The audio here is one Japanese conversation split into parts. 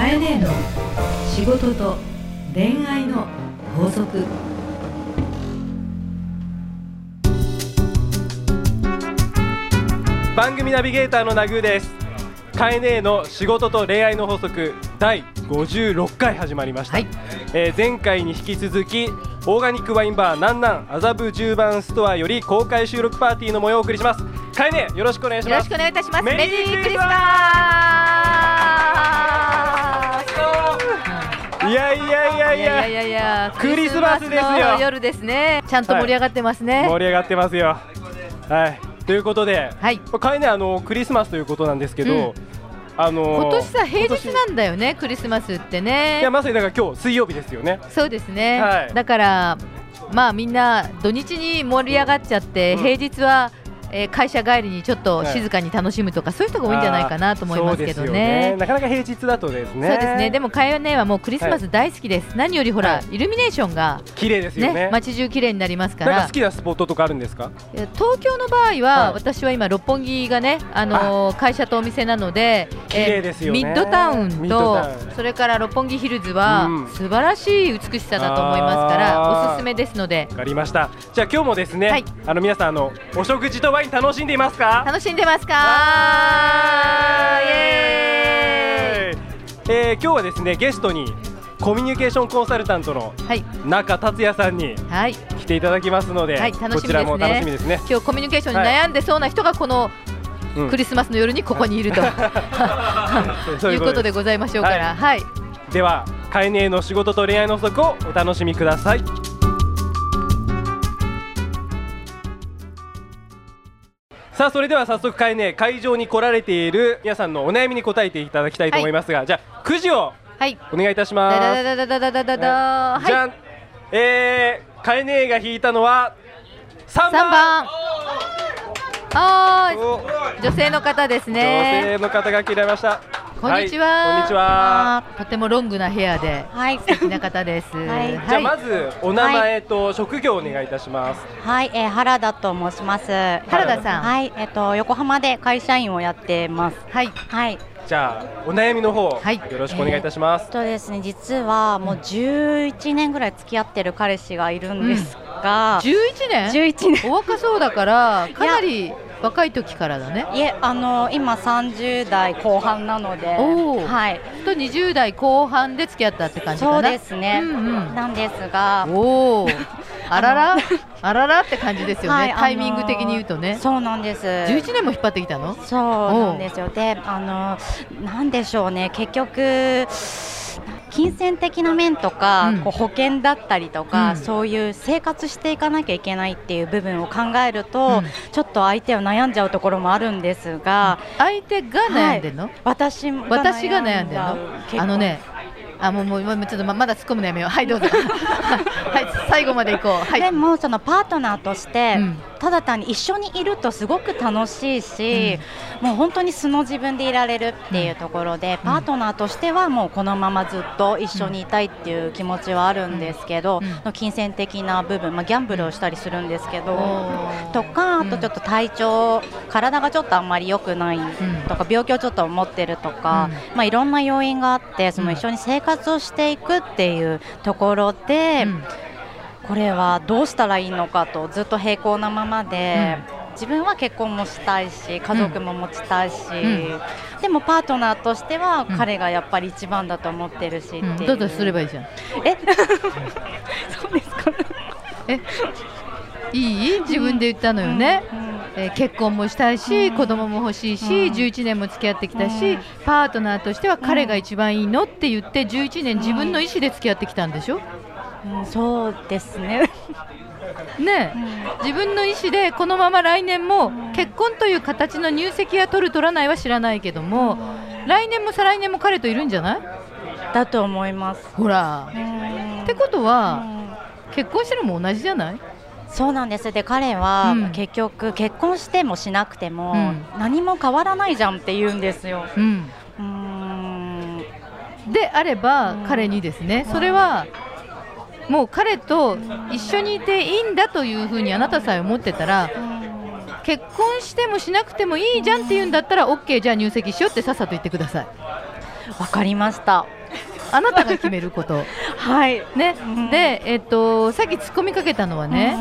かえねえの仕事と恋愛の法則。番組ナビゲーターのナグーです。カエネーの仕事と恋愛の法則第56回始まりました、はい。えー前回に引き続きオーガニックワインバーなんなん麻布十番ストアより公開収録パーティーの模様をお送りします。カエネーよろしくお願いします。よろしくお願いいたします。メリークリスクリスいやいやいやいや。やいやいや、クリスマスですよ。夜ですね。ちゃんと盛り上がってますね。盛り上がってますよ。はい。ということで、はい。カエネーあのクリスマスということなんですけど、うん。あのー今年さ平日今なんだよね、クリスマスっていねや。まさにだから今日水曜日ですよね。そうですね。はい。だからまあみんな土日に盛り上がっちゃって、うん。平日は。えー会社帰りにちょっとはい。静かに楽しむとか、そういう人が多いんじゃないかなと思いますけどそうですよね。なかなか平日だとですね。そうですね。でもカヨネはもうクリスマス大好きです。何よりほら、はい。イルミネーションが綺麗ですよね。ね街中綺麗になりますから。好きなスポットとかあるんですか？え東京の場合は、はい。私は今六本木がね、あのー会社とお店なので、綺麗ですよね。ミッドタウンとそれから六本木ヒルズは、うん素晴らしい美しさだと思いますからおすすめですのでわかりましたじゃあ今日もですね、はいあの皆さん。あのお食事とワイン楽しんでいますか？楽しんでますか？イエーイ。えー今日はですねゲストにコミュニケーションコンサルタントのはい。中達也さんにはい。来ていただきますので、はいこちらも楽しみですね。今日コミュニケーションに悩んでそうな人がこのうん。クリスマスの夜にここにいると、いうことでございましょうから。はい、ではカエネの仕事と恋愛の不足をお楽しみくださいさあそれでは早速カエネ会場に来られている皆さんのお悩みに答えていただきたいと思いますが、じゃあくじをはい。お願いいたします。だだだだだだだだだはい。じゃん、えー、カエネが引いたのは3番。三番。あおー。女性の方です女ね性の方が切られましたこんにちは、はいこんにちは。とてもロングなヘアではい。素敵な方です。はい。じゃあまずお名前と職業をお願いいたします、はい、えー、原田と申します。原田さん。はい、えっ、と横浜で会社員をやってます。はい、はい。じゃあお悩みの方、はい。よろしくお願いいたします。えっ、とですね、実はもう11年ぐらい付き合ってる彼氏がいるんですが、11年？11年。お若そうだからかなり若い時からだね。いえ、あの今30代後半なので、はい、と20代後半で付き合ったって感じかな。そうですね。うんうんなんですが、おお、あらら、あららって感じですよね。はいタイミング的に言うとね。そうなんです。11年も引っ張ってきたの？そうなんですよ。で、あのなんでしょうね。結局。金銭的な面とか、うん。こう保険だったりとか、うん。そういう生活していかなきゃいけないっていう部分を考えると、うん。ちょっと相手は悩んじゃうところもあるんですが、相手が悩んでんの？私が私が悩んでんじゃうのあのねあもうもうちょっとままだ突っ込むのやめよう。はいどうぞ。はい最後まで行こう。はい。でもそのパートナーとして、うんただ単に一緒にいるとすごく楽しいし、もう本当に素の自分でいられるっていうところで、パートナーとしてはもうこのままずっと一緒にいたいっていう気持ちはあるんですけど、うん。うん。の金銭的な部分、まあ、ギャンブルをしたりするんですけど、とかあとちょっと体調、体がちょっとあんまり良くないとか、病気をちょっと持ってるとか、まあ、いろんな要因があってその一緒に生活をしていくっていうところで、うんこれはどうしたらいいのかとずっと平行なままで、自分は結婚もしたいし家族も持ちたいし、ん。でもパートナーとしてはうん。彼がやっぱり一番だと思ってるしってぞすればいいじゃん。え？そうですか？え？いい？自分で言ったのよね、うん。うん。えー結婚もしたいし、うん。子供も欲しいし、うん。11年も付き合ってきたし、うん。パートナーとしては彼が一番いいのって言って11年自分の意思で付き合ってきたんでしょ、うんそうですね、ねえ自分の意思でこのまま来年も結婚という形の入籍は取る取らないは知らないけども来年も再来年も彼といるんじゃない？だと思います。ほら。うん。ってことはうん。結婚してるのも同じじゃない？そうなんです。で彼は、うん。結局結婚してもしなくても、うん。何も変わらないじゃんって言うんですよ。うん。であればうん。彼にですね。それはもう彼と一緒にいていいんだというふうにあなたさえ思ってたら結婚してもしなくてもいいじゃんって言うんだったら OK じゃあ入籍しようってさっさと言ってください。わかりました。あなたが決めること。はい。ね、うん。で、えっと、さっき突っ込みかけたのはね、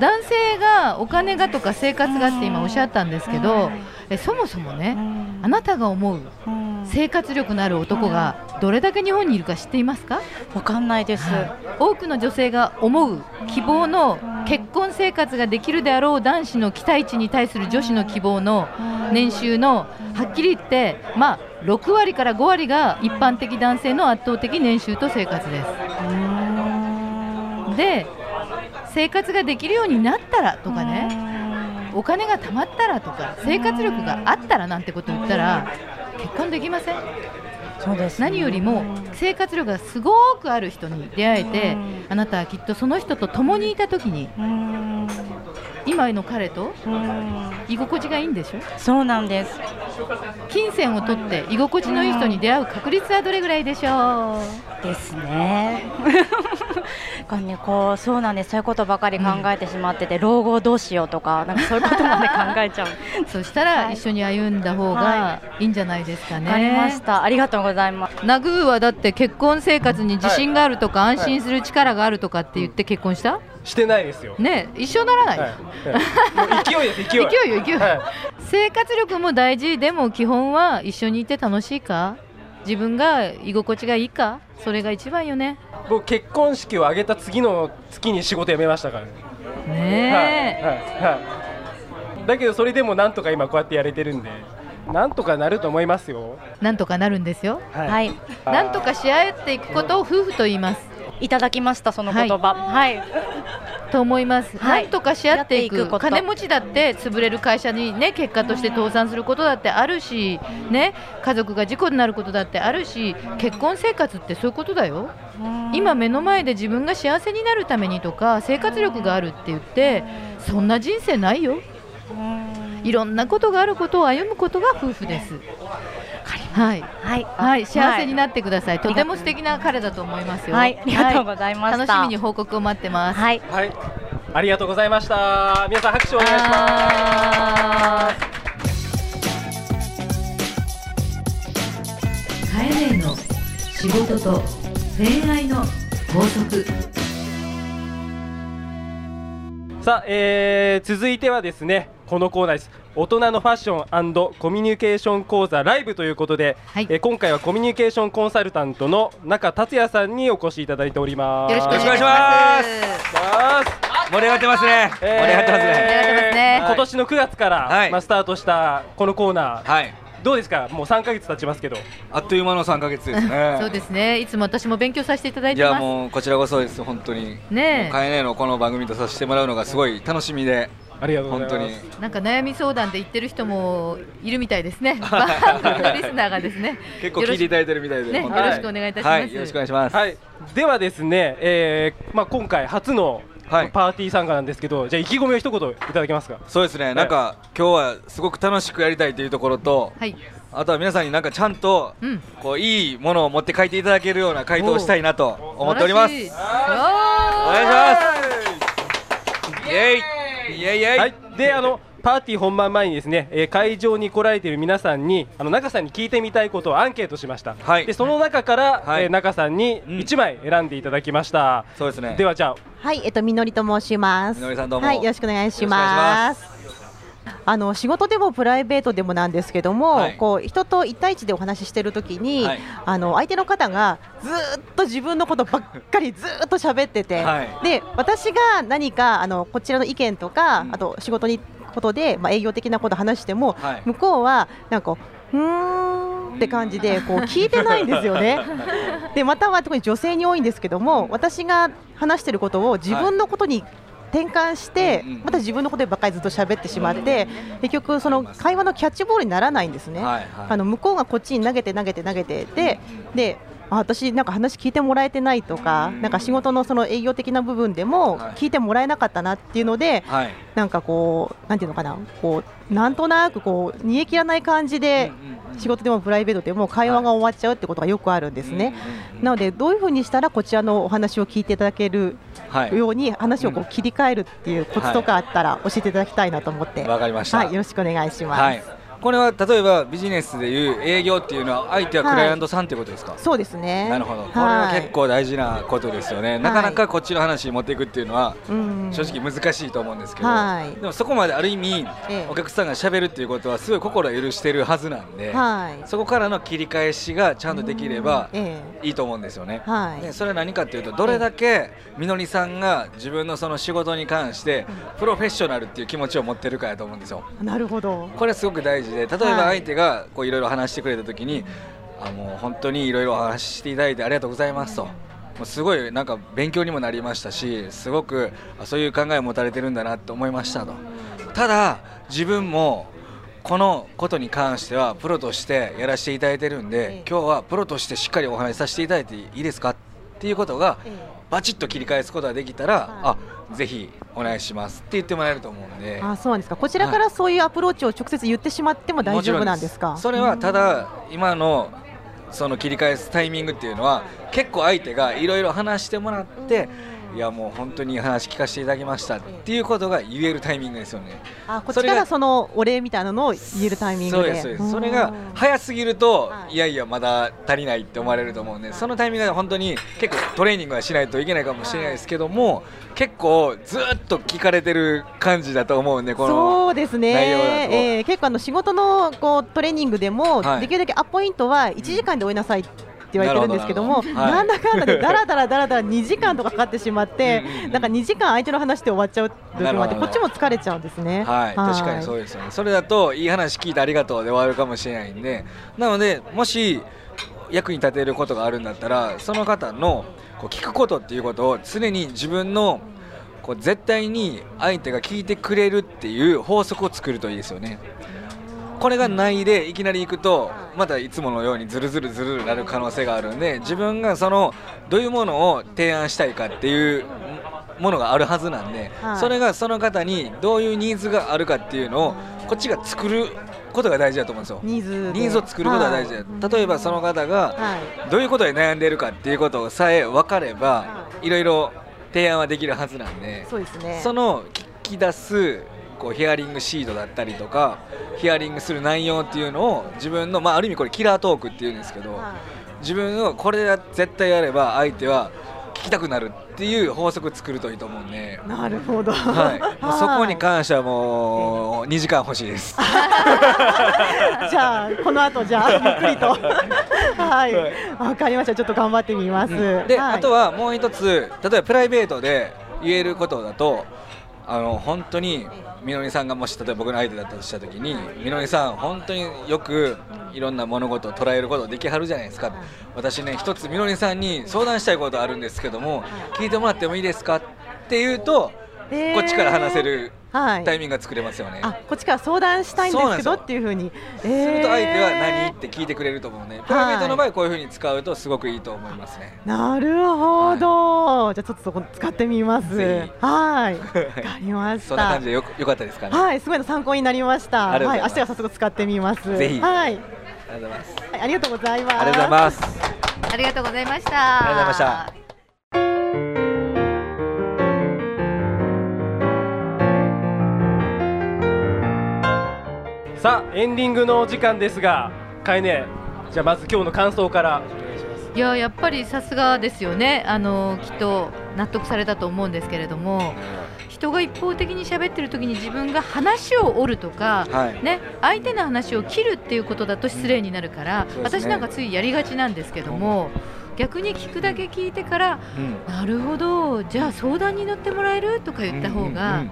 男性がお金がとか生活がって今おっしゃったんですけど、えそもそもね、あなたが思う生活力のある男がどれだけ日本にいるか知っていますか、わかんないです。多くの女性が思う希望の結婚生活ができるであろう男子の期待値に対する女子の希望の年収のはっきり言って、まあ、6割から5割が一般的男性の圧倒的年収と生活です。で生活ができるようになったらとかねお金が貯まったらとか生活力があったらなんてこと言ったら結婚できません。そうです、何よりも生活力がすごくある人に出会えてあなたはきっとその人と共にいた時に今の彼と？居心地がいいんでしょ？そうなんです。金銭を取って居心地のいい人に出会う確率はどれぐらいでしょう？ですね。これね、こうそうなんです。そういうことばかり考えてしまってて、老後どうしようとか、なんかそういうことまで考えちゃう。そしたらはい一緒に歩んだ方がいいんじゃないですかね。わかりました。ありがとうございます。ナグーはだって結婚生活に自信があるとか安心する力があるとかって言って結婚した？してないですよ。ね一緒ならない、はい。はい。勢いです 勢い。勢いよ勢いよ、はい。生活力も大事。でも基本は一緒にいて楽しいか？自分が居心地がいいか？それが一番よね。僕結婚式を挙げた次の月に仕事辞めましたからね。ねえ、はい。はい。はい。だけどそれでもなんとか今こうやってやれてるんで、なんとかなると思いますよ。なんとかなるんですよ。ははい、なんとかし合っていくことを夫婦と言います。いただきました。その言葉。はい。と思います、はい。なんとかし合っていく。金持ちだって潰れる会社にね結果として倒産することだってあるしね。家族が事故になることだってあるし結婚生活ってそういうことだよ。今目の前で自分が幸せになるためにとか生活力があるって言ってそんな人生ないよ。いろんなことがあることを歩むことが夫婦ですはいはい。はい、幸せにななってください、とても素敵な彼だと思いますよはい。ありがとうございました。楽しみに報告を待ってますはい。はい。ありがとうございました。皆さん拍手をお願いします。あカエネの仕事と恋愛の法則さあ、えー続いてはですねこのコーナーです。大人のファッションコミュニケーション講座ライブということで、はい。えー今回はコミュニケーションコンサルタントの中達也さんにお越しいただいております。よろしくお願いします。願いします盛り上がってます。ね。盛り上がってます盛り上がってますね。ね今年の9月から、はい。まあ、スタートしたこのコーナー、はい。どうですか？もう3ヶ月経ちますけど。あっという間の3ヶ月ですね。そうですね。いつも私も勉強させていただいいやてます。もうこちらこそです。本当に。ねえ。かえねのこの番組とさせてもらうのがすごい楽しみでありがとうございます。本当に。なんか悩み相談で言ってる人もいるみたいですね。番組のリスナーがですね。結構聞いていただいてるみたいで。ね、よろしくお願いいたします。はいよろしくお願いします。はい、ではですね、えーまあ、今回初のはい。パーティー参加なんですけど、じゃあ意気込みを一言いただけますか？そうですね。なんか今日はすごく楽しくやりたいというところと、はい、あとは皆さんになんかちゃんとうん、こういいものを持って帰っていただけるような回答をしたいなと思っております。お願いします。イエイイエイイエイ。はい、であのパーティー本番前にですね、えー会場に来られている皆さんにあの中さんに聞いてみたいことをアンケートしました、はい。でその中から、はい。えー中さんにうん。1枚選んでいただきました、そうですね。ではじゃあ。はい、えっと、みのりと申します。みのりさんどうも。はい、よろしくお願いしまいしす。あの仕事でもプライベートでもなんですけども、はい。こう人と一対一でお話ししてるときに、はい。あの相手の方がずーっと自分のことばっかりずーっと喋ってて、はい。で私が何かあのこちらの意見とか、うん。あと仕事にことで、まあ、営業的なこと話しても、はい。向こうはなんかうーんって感じで こう聞いてないんですよね。でまたは特に女性に多いんですけども私が話していることを自分のことに転換して、また自分のことばっかりずっと喋ってしまって、結局その会話のキャッチボールにならないんですね。はいはいあの向こうがこっちに投げて投げて投げてでであ私なんか話聞いてもらえてないとか、なんか仕事のその営業的な部分でもはい聞いてもらえなかったなっていうので、はい。なんかこうなんていうのかなこうなんとなくこう煮え切らない感じで、仕事でもプライベートでも会話が終わっちゃうってことがよくあるんですね。なのでどういうふうにしたらこちらのお話を聞いていただけるはい。ように話をこう切り替えるっていうコツとかあったら教えていただきたいなと思って、わかりました。はい、よろしくお願いします。はい。これは例えばビジネスでいう営業っていうのは相手はクライアントさんっていうことですか、そうですね。なるほど。これは結構大事なことですよね、なかなかこっちの話に持っていくっていうのはうん正直難しいと思うんですけど、はい。でもそこまである意味ええ。お客さんがしゃべるっていうことはすごい心許してるはずなんで、はい。そこからの切り返しがちゃんとできればえいいと思うんですよね。はい。でそれは何かっていうとどれだけみのりさんが自分のその仕事に関してプロフェッショナルっていう気持ちを持ってるかやと思うんですよ。えなるほど。これすごく大事で例えば相手がこういろいろ話してくれた時に、あもう本当にいろいろお話ししていただいてありがとうございますと。もうすごいなんか勉強にもなりましたしすごくあそういう考えを持たれてるんだなと思いましたと。ただ自分もこのことに関してはプロとしてやらせていただいてるんで今日はプロとしてしっかりお話しさせていただいていいですかっていうことがええバチッと切り返すことができたら、あぜひお願いしますって言ってもらえると思うんで。あ、そうなんですか。こちらからそういうアプローチを直接言ってしまっても大丈夫なんですか？それはただ今のその切り返すタイミングっていうのは結構相手がいろいろ話してもらっていやもう本当に話聞かせていただきましたっていうことが言えるタイミングですよね。あ、こっちからそのお礼みたいなのを言えるタイミングで。そうですそれが早すぎると、はいい、やいやまだ足りないって思われると思うんでそのタイミングで本当に結構トレーニングはしないといけないかもしれないですけども、結構ずっと聞かれてる感じだと思うんでこのそうですね、えー結構あの仕事のこうトレーニングでも、はい。できるだけアポイントは1時間で終えなさいって言われてるんですけども、なんだかんだでだらだらだらだら2時間とかかかってしまってなんか2時間相手の話で終わっちゃう時もあって、こっちも疲れちゃうんですね。はい、確かにそうですよね。それだといい話聞いてありがとうで終わるかもしれないんで、なのでもし役に立てることがあるんだったら、その方のこう聞くことっていうことを常に自分のこう絶対に相手が聞いてくれるっていう法則を作るといいですよね。これがないでいきなり行くとまたいつものようにズルズルズルなる可能性があるんで自分がそのどういうものを提案したいかっていうものがあるはずなんで、はい。それがその方にどういうニーズがあるかっていうのをこっちが作ることが大事だと思うんですよ。ニーズ。でニーズを作ることが大事だ、例えばその方がはい。どういうことで悩んでいるかっていうことさえ分かればい。ろいろ提案はできるはずなんでそうですね。その聞き出すこうヒアリングシートだったりとかヒアリングする内容っていうのを自分の、まあ、ある意味これキラートークっていうんですけどは自分をこれは絶対やれば相手は聞きたくなるっていう法則作るといいと思うんで。いなるほど。はい、もうそこにはい関してはもう2時間欲しいです。じゃあこの後じゃあ ゆっくりと。はい。はい。わかりました。ちょっと頑張ってみます、で、はい。あとはもう一つ例えばプライベートで言えることだとあの本当にみのりさんがもし例えば僕の相手だったとした時にみのりさん本当によくいろんな物事を捉えることできはるじゃないですか。私ね一つみのりさんに相談したいことあるんですけども聞いてもらってもいいですかって言うとこっちから話せるはい。タイミングが作れますよね。あこっちから相談したいんですけどっていうふうに、すると相手は何？えーって聞いてくれると思うので、プライベートの場合こういうふうに使うとすごくいいと思いますね。なるほど、じゃあちょっとそこ使ってみます。はい。わかりました。そんな感じでよよかったですかね。あはいすごいの参考になりました。はい明日は早速使ってみます。ぜひ。はいありがとうございます。ありがとうございます。ありがとうございました。ありがとうございました。さあエンディングのお時間ですがかえねじゃあまず今日の感想からいややっぱりさすがですよね。あのきっと納得されたと思うんですけれども、人が一方的に喋ってる時に自分が話を折るとか。はい。ね、相手の話を切るっていうことだと失礼になるから、ね私なんかついやりがちなんですけども、逆に聞くだけ聞いてからうん。なるほどじゃあ相談に乗ってもらえるとか言った方が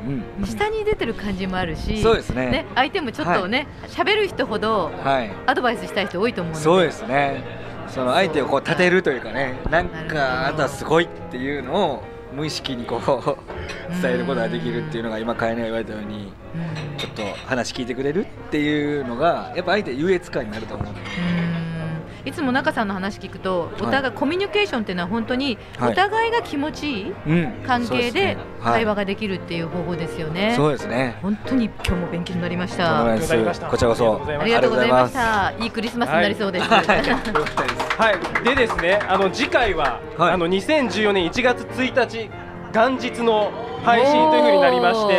下に出てる感じもあるし、そうですね。ね、相手もちょっとね喋、る人ほどはい。アドバイスしたい人多いと思うのでそうですね。その相手をこう立てるというかね、なんかあなたはすごいっていうのを無意識にこう伝えることができるっていうのが今かえねが言われたように、うんちょっと話聞いてくれるっていうのがやっぱ相手優越感になると思うので。うんいつも中さんの話聞くとお互い、コミュニケーションっていうのは本当にはいお互いが気持ちいいうん。関係で会話がができるっていう方法ですよね。そうですね。本当に今日も勉強になりました。こちらこそ。ありがとうございましあた。いいクリスマスになりそうです。りがとうござい。はいでですねあの次回は、はいあの2014年1月1日元日の配信というふうになりまして。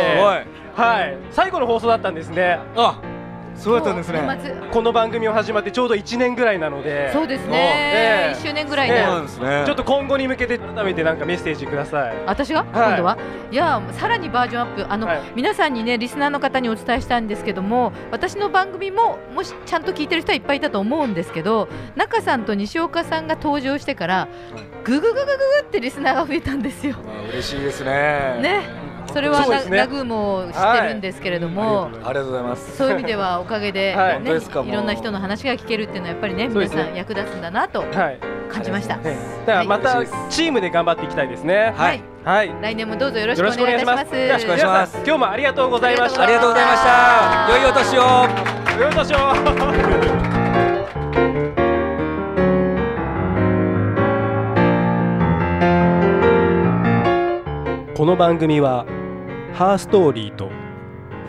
はい最後の放送だったんですねあ、そうだったんですね。この番組を始まってちょうど1年ぐらいなので。そうですえね。え1周年ぐらいええでそうなんですね。ちょっと今後に向けて改めてなんかメッセージください。私が、はい。今度は？いやさらにバージョンアップ。あの、はい。皆さんにねリスナーの方にお伝えしたんですけども私の番組ももしちゃんと聞いてる人はいっぱいいたと思うんですけど中さんと西岡さんが登場してからググググググってリスナーが増えたんですよ。まあ嬉しいですね。ねそれはラ,、ね。ラグーも知ってるんですけれども、ありがとうございます。そういう意味ではおかげで、は いねいろんな人の話が聞けるっていうのはやっぱりね皆さん役立つんだなとはい。感じました。ねだからまたチームで頑張っていきたいですね。はい。はい。来年もどうぞよろしくお願いいたします。よろしくお願いします。今日もありがとうございました。ありがとうございました。良いお年を。良いお年を。この番組はハーストーリーとフ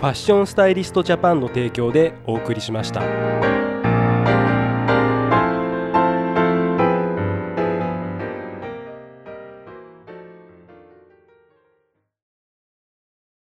ァッションスタイリストジャパンの提供でお送りしました。